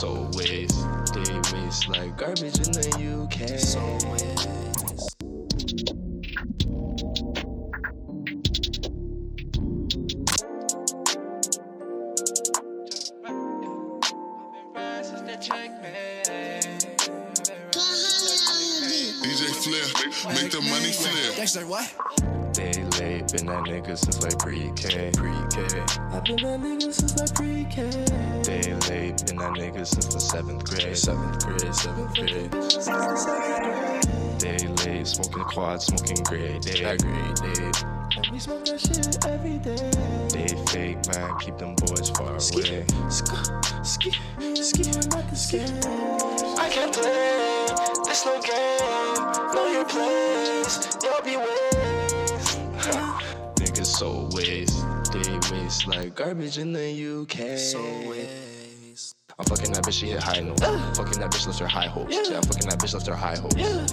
so waste. They waste like garbage in the UK. So waste. DJ Flair, make the money flare. Dexter, what? They late, been that nigga since like pre-K. Pre-K. I've been that nigga since like pre-K. They late, been that nigga since the seventh grade. Seventh grade, seventh grade. Since the seventh grade. They late, smoking quad, smoking grade. They That grade. They, And we smoke that shit every day. they fake, man. Keep them boys far Ski, away. ski, ski, ski, not the ski. I can't play this no game. Know your place, you'll be waste. Niggas so waste. They waste like garbage in the UK. So waste. I'm fucking that bitch, she hit high notes. Fucking that bitch left her high hopes. Yeah. Yeah, I'm fucking that bitch left her high hopes. Yeah,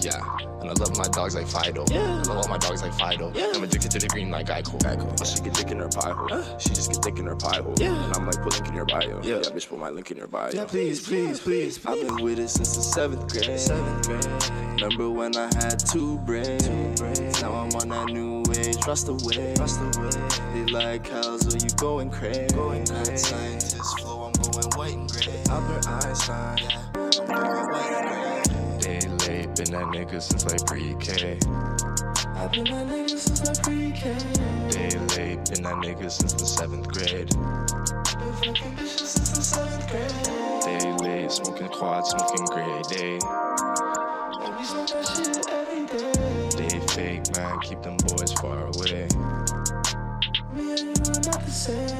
Yeah. And I love my dogs like Fido. Yeah. I love all my dogs like Fido. Yeah. I'm addicted to the green like Geico. Geico. She get dick in her pie hole. She just get dick in her pie hole. Yeah. And I'm like, put link in your bio. Yeah. bitch, put my link in your bio. yeah, please, please, please, please. I've been with it since the seventh grade. Seventh grade. Remember when I had two brains? Two brains. Now I'm on that new age. Trust the way. Trust the way. They like cows, so you going crazy. Going crazy. scientist flow, I'm going white and gray. Albert Einstein. I'm going white and gray. They late, been that nigga since like pre-K. I've been that nigga since like pre-K. They late, been that nigga since the seventh grade. Been fucking bitches since the seventh grade. They late, smoking quad, smoking gray. day. And we smoke that shit every day. they fake, man. Keep them boys far away. Me and you are not the same.